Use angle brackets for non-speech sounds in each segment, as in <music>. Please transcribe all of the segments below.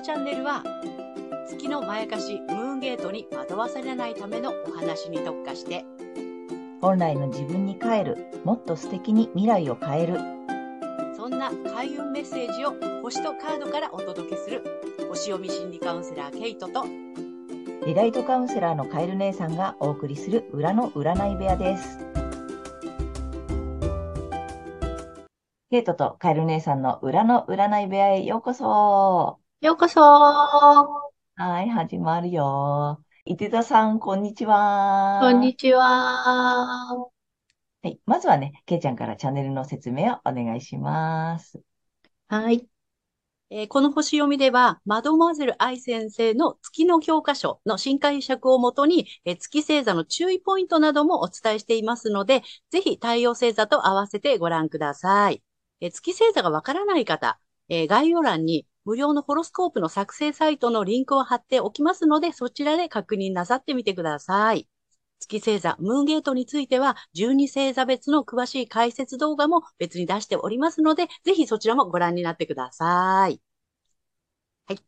のチャンネルは、月のまやかしムーンゲートに惑わされないためのお話に特化して、本来の自分に帰る、もっと素敵に未来を変える。そんな開運メッセージを星とカードからお届けする、星読み心理カウンセラーケイトと、リライトカウンセラーのカエル姉さんがお送りする裏の占い部屋です。ケイトとカエル姉さんの裏の占い部屋へようこそ。ようこそ。はい、始まるよ。伊手座さん、こんにちは。こんにちは。はい。まずはね、けいちゃんからチャンネルの説明をお願いします。はい。えー、この星読みでは、マドモアゼル愛先生の月の教科書の新解釈をもとに、えー、月星座の注意ポイントなどもお伝えしていますので、ぜひ太陽星座と合わせてご覧ください。えー、月星座がわからない方、え概要欄に無料のホロスコープの作成サイトのリンクを貼っておきますので、そちらで確認なさってみてください。月星座、ムーンゲートについては、12星座別の詳しい解説動画も別に出しておりますので、ぜひそちらもご覧になってください。はい。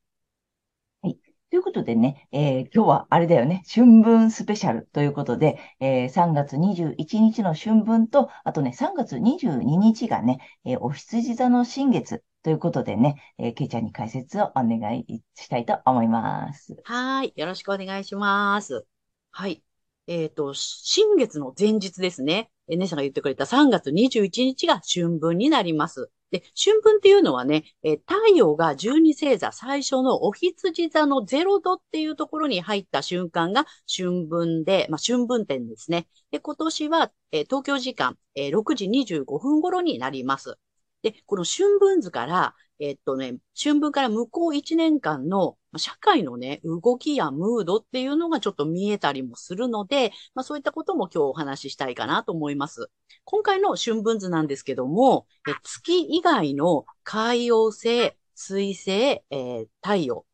はい。ということでね、えー、今日はあれだよね、春分スペシャルということで、えー、3月21日の春分と、あとね、3月22日がね、えー、お羊座の新月ということでね、えー、けいちゃんに解説をお願いしたいと思います。はい。よろしくお願いします。はい。えっ、ー、と、新月の前日ですね。え、姉さんが言ってくれた3月21日が春分になります。で、春分っていうのはね、え、太陽が12星座最初のお羊座の0度っていうところに入った瞬間が春分で、まあ、春分点ですね。で、今年は、え、東京時間、えー、6時25分頃になります。で、この春分図から、えっとね、春分から向こう1年間の社会のね、動きやムードっていうのがちょっと見えたりもするので、まあそういったことも今日お話ししたいかなと思います。今回の春分図なんですけども、え月以外の海洋星、水星、えー、太陽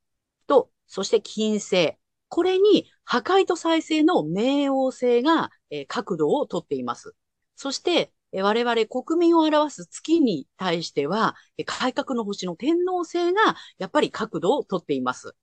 と、そして金星。これに破壊と再生の冥王星が、えー、角度をとっています。そして、我々国民を表す月に対しては、改革の星の天皇星がやっぱり角度をとっています。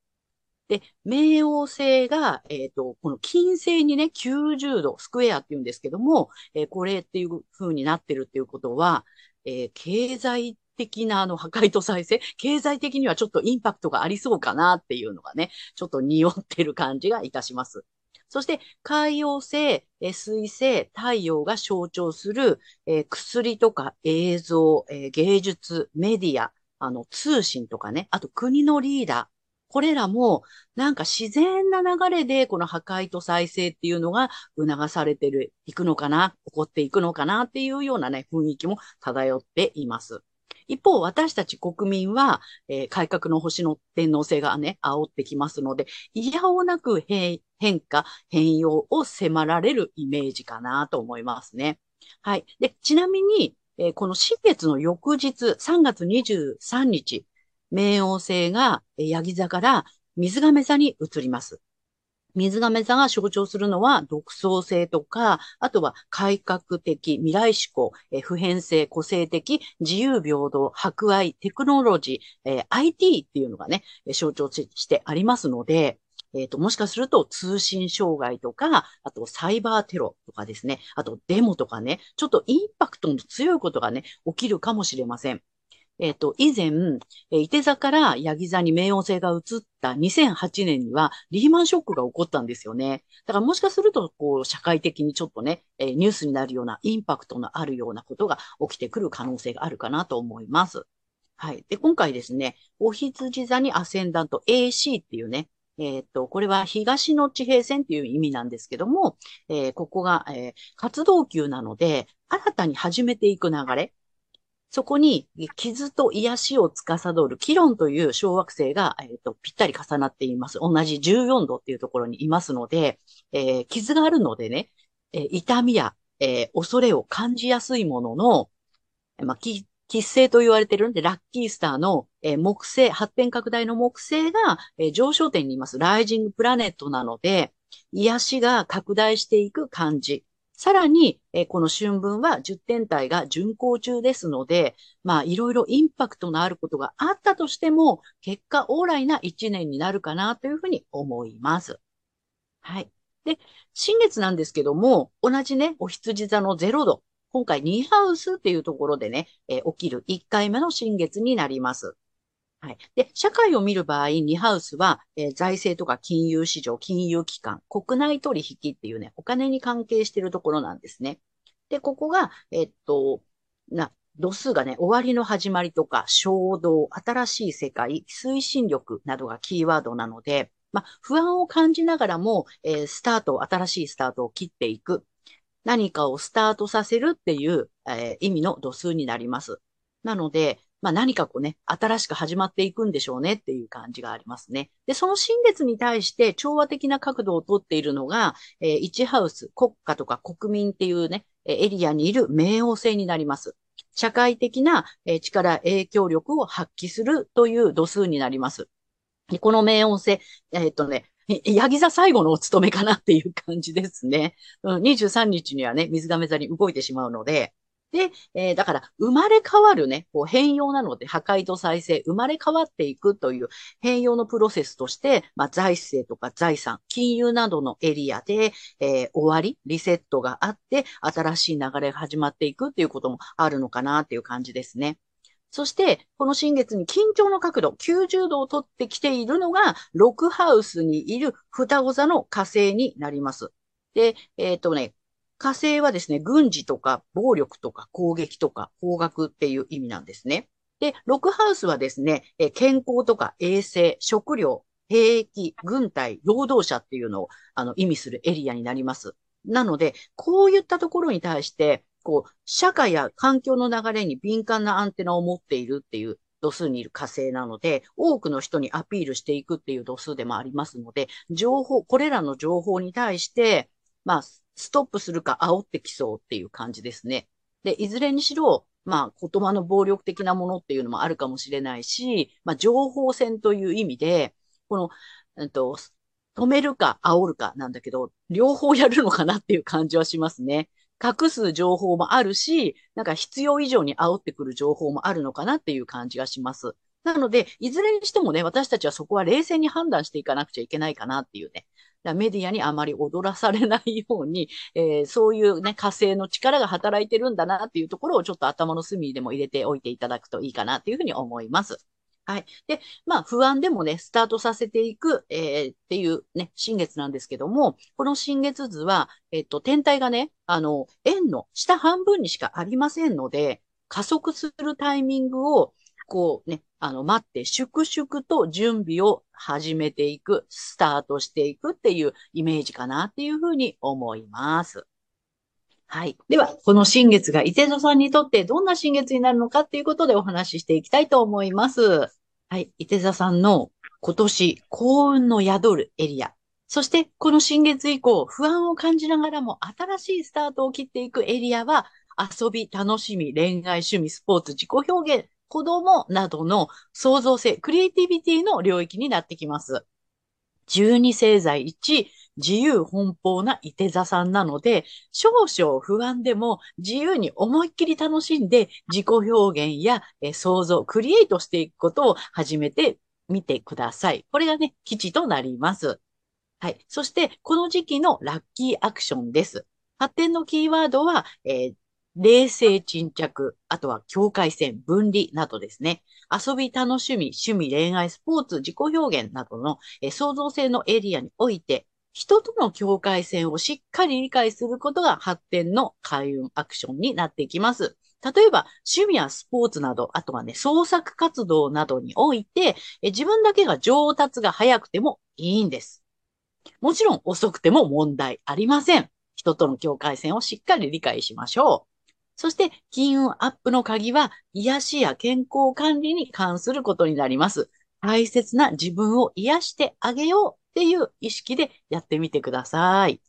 で、冥王星が、えっ、ー、と、この金星にね、90度、スクエアって言うんですけども、えー、これっていう風になってるっていうことは、えー、経済的なあの破壊と再生、経済的にはちょっとインパクトがありそうかなっていうのがね、ちょっと匂ってる感じがいたします。そして、海洋性、水性、太陽が象徴する、えー、薬とか映像、えー、芸術、メディア、あの、通信とかね、あと国のリーダー、これらも、なんか自然な流れで、この破壊と再生っていうのが促されてる、いくのかな、起こっていくのかなっていうようなね、雰囲気も漂っています。一方、私たち国民は、えー、改革の星の天皇制がね、煽ってきますので、いやおなく変化、変容を迫られるイメージかなと思いますね。はい。で、ちなみに、えー、この新月の翌日、3月23日、冥王星が、ヤギ座から水亀座に移ります。水亀座が象徴するのは独創性とか、あとは改革的、未来志向、え普遍性、個性的、自由平等、博愛、テクノロジー、えー、IT っていうのがね、象徴してありますので、えっ、ー、と、もしかすると通信障害とか、あとサイバーテロとかですね、あとデモとかね、ちょっとインパクトの強いことがね、起きるかもしれません。えっ、ー、と、以前、えー、伊手座からヤギ座に冥王星が移った2008年には、リーマンショックが起こったんですよね。だからもしかすると、こう、社会的にちょっとね、えー、ニュースになるような、インパクトのあるようなことが起きてくる可能性があるかなと思います。はい。で、今回ですね、お羊座にアセンダント AC っていうね、えっ、と、これは東の地平線っていう意味なんですけども、えー、ここが、えー、活動級なので、新たに始めていく流れ、そこに傷と癒しを司るキロンという小惑星が、えーと、ぴったり重なっています。同じ14度っていうところにいますので、えー、傷があるのでね、えー、痛みや、えー、恐れを感じやすいものの、まあ、喫星と言われてるんで、ラッキースターの、え、木星、発展拡大の木星が、え、上昇点にいます。ライジングプラネットなので、癒しが拡大していく感じ。さらに、えーこの春分は10天体が巡行中ですので、まあ、いろいろインパクトのあることがあったとしても、結果オーライな1年になるかなというふうに思います。はい。で、新月なんですけども、同じね、お羊座の0度。今回2ハウスっていうところでね、えー起きる1回目の新月になります。はい。で、社会を見る場合、2ハウスは、えー財政とか金融市場、金融機関、国内取引っていうね、お金に関係しているところなんですね。で、ここが、えっと、な、度数がね、終わりの始まりとか、衝動、新しい世界、推進力などがキーワードなので、まあ、不安を感じながらも、えースタート、新しいスタートを切っていく。何かをスタートさせるっていう、えー意味の度数になります。なので、まあ何かこうね、新しく始まっていくんでしょうねっていう感じがありますね。で、その新月に対して調和的な角度をとっているのが、えー、1ハウス、国家とか国民っていうね、エリアにいる冥王星になります。社会的な力、影響力を発揮するという度数になります。この冥王星、えーっとね、ヤギ座最後のお務めかなっていう感じですね。23日にはね、水亀座に動いてしまうので、で、えーだから、生まれ変わるね、こう変容なので、破壊と再生、生まれ変わっていくという変容のプロセスとして、まあ、財政とか財産、金融などのエリアで、えー終わり、リセットがあって、新しい流れが始まっていくっていうこともあるのかなっていう感じですね。そして、この新月に緊張の角度、90度を取ってきているのが、ロクハウスにいる双子座の火星になります。で、えっ、とね、火星はですね、軍事とか暴力とか攻撃とか方角っていう意味なんですね。で、ロクハウスはですね、え健康とか衛生、食料、兵役、軍隊、労働者っていうのをあの意味するエリアになります。なので、こういったところに対して、こう、社会や環境の流れに敏感なアンテナを持っているっていう度数にいる火星なので、多くの人にアピールしていくっていう度数でもありますので、情報、これらの情報に対して、まあ、ストップするか煽ってきそうっていう感じですね。で、いずれにしろ、まあ、言葉の暴力的なものっていうのもあるかもしれないし、まあ、情報戦という意味で、この、うんと、止めるか煽るかなんだけど、両方やるのかなっていう感じはしますね。隠す情報もあるし、なんか必要以上に煽ってくる情報もあるのかなっていう感じがします。なので、いずれにしてもね、私たちはそこは冷静に判断していかなくちゃいけないかなっていうね。メディアにあまり踊らされないように、えーそういうね、火星の力が働いてるんだなっていうところをちょっと頭の隅でも入れておいていただくといいかなっていうふうに思います。はい。で、まあ、不安でもね、スタートさせていく、えーっていうね、新月なんですけども、この新月図は、えっと、天体がね、あの、円の下半分にしかありませんので、加速するタイミングを、こうね、あの、待って、粛々と準備を始めていく、スタートしていくっていうイメージかなっていうふうに思います。はい。では、この新月が伊手座さんにとってどんな新月になるのかっていうことでお話ししていきたいと思います。はい。伊手座さんの今年幸運の宿るエリア。そして、この新月以降、不安を感じながらも新しいスタートを切っていくエリアは、遊び、楽しみ、恋愛、趣味、スポーツ、自己表現、子供などの創造性、クリエイティビティの領域になってきます。十二星座一、自由奔放な伊手座さんなので、少々不安でも自由に思いっきり楽しんで自己表現やえ想像、クリエイトしていくことを始めてみてください。これがね、基地となります。はい。そして、この時期のラッキーアクションです。発展のキーワードは、えー冷静沈着、あとは境界線、分離などですね。遊び、楽しみ、趣味、恋愛、スポーツ、自己表現などの、え創造性のエリアにおいて、人との境界線をしっかり理解することが発展の開運アクションになっていきます。例えば、趣味やスポーツなど、あとはね、創作活動などにおいて、え自分だけが上達が早くてもいいんです。もちろん遅くても問題ありません。人との境界線をしっかり理解しましょう。そして、金運アップの鍵は、癒しや健康管理に関することになります。大切な自分を癒してあげようっていう意識でやってみてください。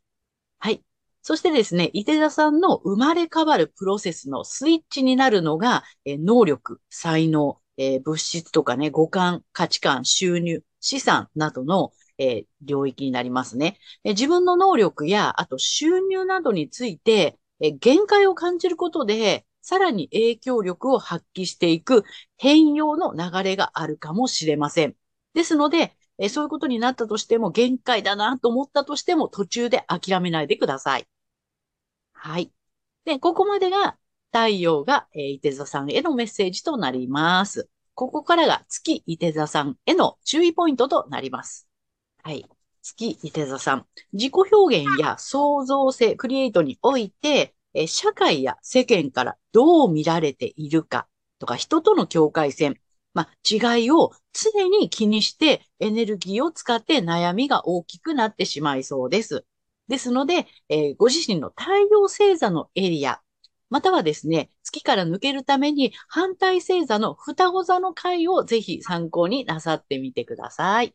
はい。そしてですね、伊手座さんの生まれ変わるプロセスのスイッチになるのが、え能力、才能、えー物質とかね、五感、価値観、収入、資産などの、えー領域になりますね。え自分の能力や、あと収入などについて、え限界を感じることで、さらに影響力を発揮していく変容の流れがあるかもしれません。ですので、えそういうことになったとしても、限界だなと思ったとしても、途中で諦めないでください。はい。で、ここまでが太陽が、えー、伊手座さんへのメッセージとなります。ここからが月伊手座さんへの注意ポイントとなります。はい。月伊手座さん。自己表現や創造性、クリエイトにおいて、え社会や世間からどう見られているかとか、人との境界線、まあ、違いを常に気にしてエネルギーを使って悩みが大きくなってしまいそうです。ですので、えーご自身の太陽星座のエリア、またはですね、月から抜けるために反対星座の双子座の回をぜひ参考になさってみてください。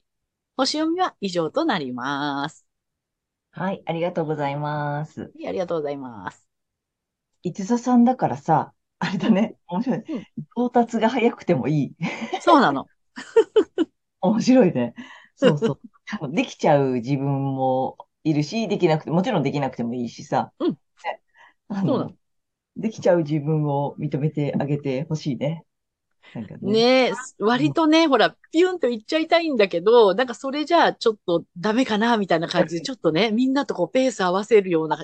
星読みは以上となります。はい、ありがとうございます。はいありがとうございます。いつざさんだからさ、あれだね、面白い。うん到達が早くてもいい。そうなの。<laughs> 面白いね。そうそう。<laughs> できちゃう自分もいるし、できなくて、もちろんできなくてもいいしさ。うんねあそうなのの、できちゃう自分を認めてあげてほしいね。なんかね。ねえ、割とね、ほら、ピュンと言っちゃいたいんだけど、なんかそれじゃあちょっとダメかな、みたいな感じで、ちょっとね、みんなとこうペース合わせるような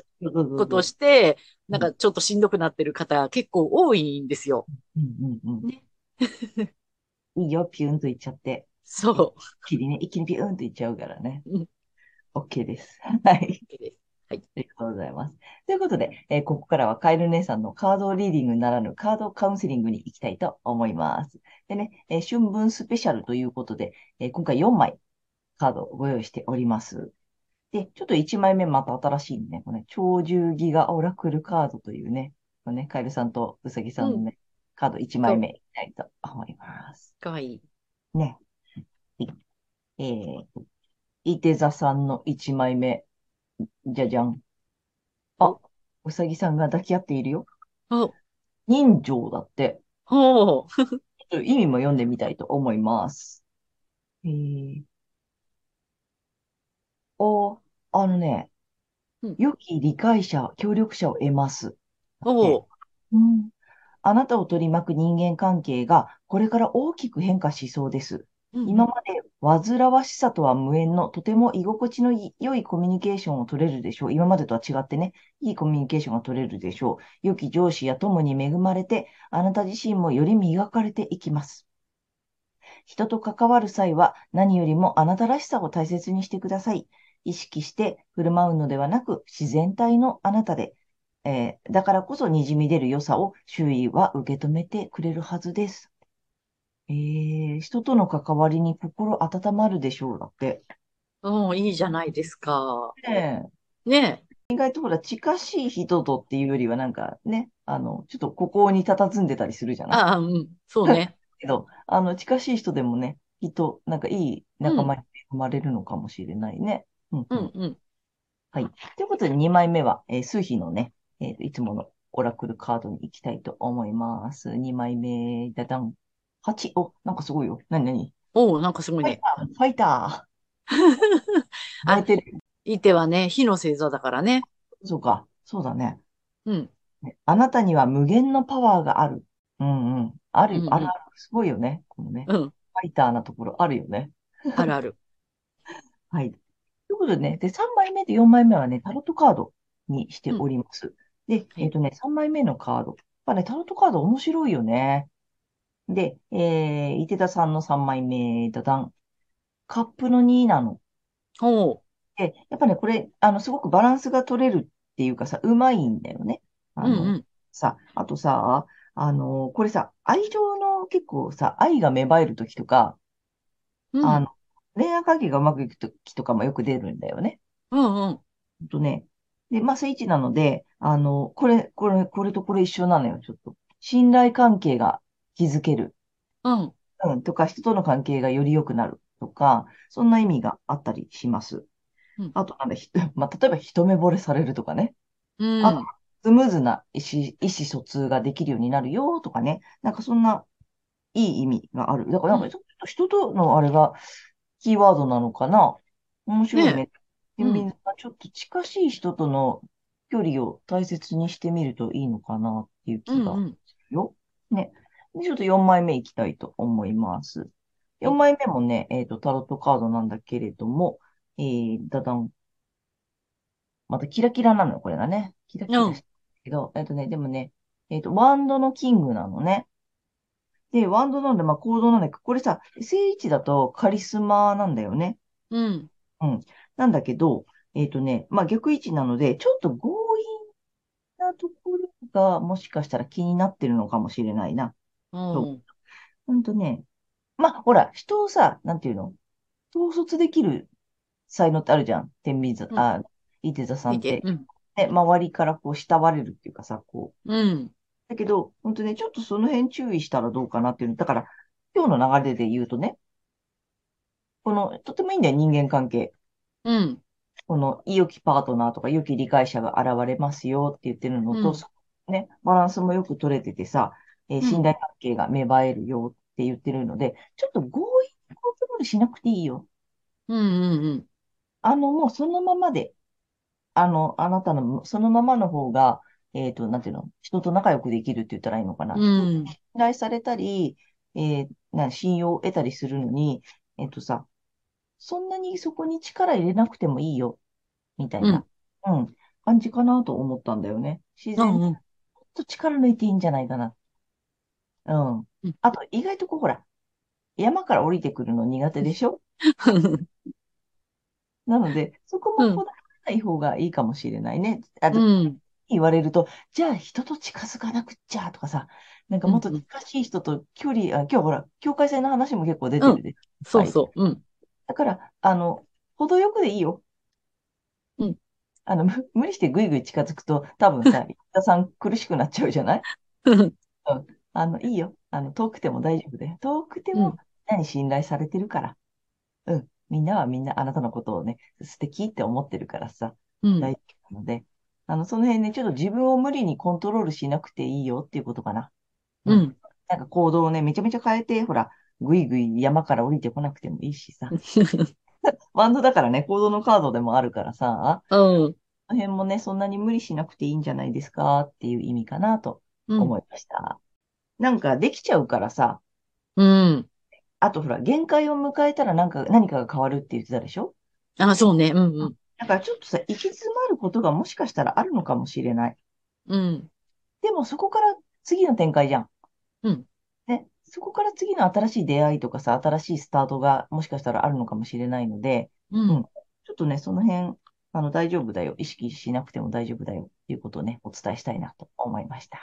ことをして、なんかちょっとしんどくなってる方結構多いんですよ。うんうんうん。ね <laughs> いいよ、ピュンといっちゃって。そ一気にね、一気にピュンといっちゃうからねうん。OK です。はい。うです。ありがとうございます。ということで、えーここからはカエル姉さんのカードリーディングならぬカードカウンセリングに行きたいと思います。でね、えー春分スペシャルということで、えー今回4枚カードをご用意しております。で、ちょっと1枚目また新しいね、これね、超獣ギガオラクルカードというね、これね、カエルさんとウサギさんのね、カード1枚目いきたいと思います。かわいい。ね。はいえー、いて座さんの1枚目。じゃじゃん。あ、うさぎさんが抱き合っているよ。お、人情だって。ほう。ちょっと意味も読んでみたいと思います。えー、お、あのねうん、良き理解者、協力者を得ます。おう。うん。あなたを取り巻く人間関係がこれから大きく変化しそうです。今まで煩わしさとは無縁のとても居心地の良いコミュニケーションを取れるでしょう。今までとは違ってね、いいコミュニケーションが取れるでしょう。良き上司や友に恵まれて、あなた自身もより磨かれていきます。人と関わる際は何よりもあなたらしさを大切にしてください。意識して振る舞うのではなく、自然体のあなたで、えーだからこそ滲み出る良さを周囲は受け止めてくれるはずです。えー、人との関わりに心温まるでしょう。だって。うん、いいじゃないですか。ねえね意外とほら、近しい人とっていうよりはなんかね、あの、ちょっと孤高に佇んでたりするじゃない？ああ、うん、そうね。<laughs> けど、あの、近しい人でもね、きっと、なんかいい仲間に生まれるのかもしれないね。うん、うんうん、うん。はい。ということで、2枚目は、えー、数比のね、えーいつものオラクルカードに行きたいと思います。2枚目、だだん。8、お、なんかすごいよ。なになにおう、なんかすごいね。ファイター。<laughs> あ燃えてる。いてはね、火の星座だからね。そうか。そうだね。うん。ねあなたには無限のパワーがある。うんうん。あるよ、うんうんあるある。すごいよね。このね、フうん。ァイターなところあるよね。<laughs> あるある。<laughs> はい。ということでね、で、3枚目と4枚目はね、タロットカードにしております。で、えっとね、3枚目のカード。やっぱね、タロットカード面白いよね。で、えー、伊手田さんの3枚目、ダダン。カップの2なの。おう。で、やっぱね、これ、あの、すごくバランスが取れるっていうかさ、うまいんだよね。あの、うんうん。さ、あとさ、あの、これさ、愛情の結構さ、愛が芽生えるときとか、うん。あの、恋愛関係がうまくいくときとかもよく出るんだよね。うんうん。とね。で、まあ、聖一なので、あの、これ、これ、これとこれ一緒なのよ、ちょっと。信頼関係が築ける。うん。うん、とか、人との関係がより良くなるとか、そんな意味があったりします。うんあと、なんだ、ひ <laughs> まあ、例えば一目惚れされるとかね。うん。あスムーズな意思、意思疎通ができるようになるよとかね。なんかそんないい意味がある。だからなんかちょっと人とのあれがキーワードなのかな。面白いね。ね天秤座、ちょっと近しい人との距離を大切にしてみるといいのかなっていう気がうんうん。するよ。ね。でちょっと4枚目いきたいと思います。4枚目もね、えっと、タロットカードなんだけれども、えー、だだん。またキラキラなのよ、これがね。キラキラしてるけど、えっとね、でもね、えっと、ワンドのキングなのね。で、ワンドなんで、まあ、行動なんだけど、これさ、正位置だとカリスマなんだよね。うん。なんだけど、えっとね、まあ、逆位置なので、ちょっと強引なところが、もしかしたら気になってるのかもしれないな。うん。ほんとね。まあ、ほら、人をさ、なんていうの？統率できる才能ってあるじゃん。天秤座、うんあ、伊手座さん見て。って。うん。ね、周りからこう、慕われるっていうかさ、こう。うん。だけど、ほんとね、ちょっとその辺注意したらどうかなっていうの。だから、今日の流れで言うとね、この、とてもいいんだよ、人間関係。うん。この、良きパートナーとか良き理解者が現れますよって言ってるのと、うんそね、バランスもよく取れててさ、えーん信頼関係が芽生えるよって言ってるので、ちょっと強引にコントロールしなくていいよ。うん。うん。あの、もうそのままで、あの、あなたの、そのままの方が、えっと、なんていうの、人と仲良くできるって言ったらいいのかな。うん。信頼されたり、えーな、信用を得たりするのに、えっとさ、そんなにそこに力入れなくてもいいよ、みたいな、うん、感じかなと思ったんだよね。自然うん。うん。と力抜いていいんじゃないかな。うんうん。あと、意外とこう、ほら、山から降りてくるの苦手でしょ？<laughs> なので、そこもこだわらない方がいいかもしれないね。あと、うん。言われると、じゃあ人と近づかなくっちゃとかさ、なんかもっとうんうん近しい人と距離、あ、今日ほら、境界線の話も結構出てるで。そうそう。うん。だから、あの、程よくでいいよ。うん。あの、む無理してぐいぐい近づくと、多分さ、<laughs> 石田さん苦しくなっちゃうじゃない？あの、いいよ。あの、遠くても大丈夫で。遠くてうんも、何信頼されてるから。うん。みんなはみんなあなたのことをね、素敵って思ってるからさ、うん。大丈夫なので、あの、その辺ね、ちょっと自分を無理にコントロールしなくていいよっていうことかな。うん。なんか行動をね、めちゃめちゃ変えて、ほら、ぐいぐい山から降りてこなくてもいいしさ。<laughs> バンドだからね、行動のカードでもあるからさ、うん。この辺もね、そんなに無理しなくていいんじゃないですかっていう意味かなとうん。思いました。なんかできちゃうからさ、うん。あとほら、限界を迎えたらなんか、何かが変わるって言ってたでしょ？あ、そうね。うん。うん。だからちょっとさ、行き詰まることがもしかしたらあるのかもしれない。うん。でもそこから次の展開じゃん。うん。ね、そこから次の新しい出会いとかさ、新しいスタートがもしかしたらあるのかもしれないので、うん。ちょっとね、その辺、あの、大丈夫だよ。意識しなくても大丈夫だよ。ということをね、お伝えしたいなと思いました。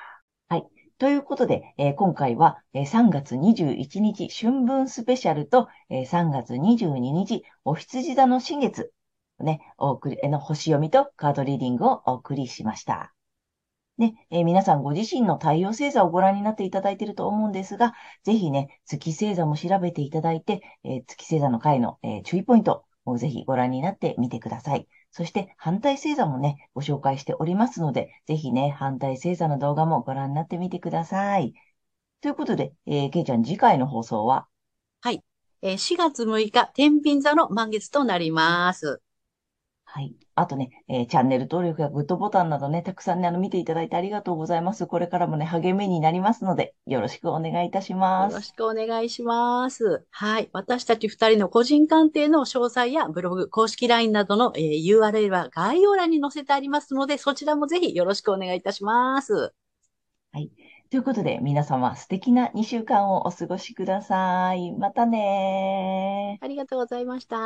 はい。ということで、えー今回は、えー3月21日春分スペシャルと、えー3月22日お羊座の新月、ね、お送り、の星読みとカードリーディングをお送りしました。ね、えー皆さんご自身の太陽星座をご覧になっていただいていると思うんですが、ぜひね、月星座も調べていただいて、えー月星座の回の、えー注意ポイントをぜひご覧になってみてください。そして反対星座もね、ご紹介しておりますので、ぜひね、反対星座の動画もご覧になってみてください。ということで、えー、けいちゃん、次回の放送は、えー4月6日、天秤座の満月となります。はい。あとね、えーチャンネル登録やグッドボタンなどね、たくさんね、あの、見ていただいてありがとうございます。これからもね、励みになりますので、よろしくお願いいたします。よろしくお願いします。はい。私たち二人の個人鑑定の詳細やブログ、公式 LINE などの、えー URL は概要欄に載せてありますので、そちらもぜひよろしくお願いいたします。ということで、皆様、素敵な2週間をお過ごしください。またねー。ありがとうございました。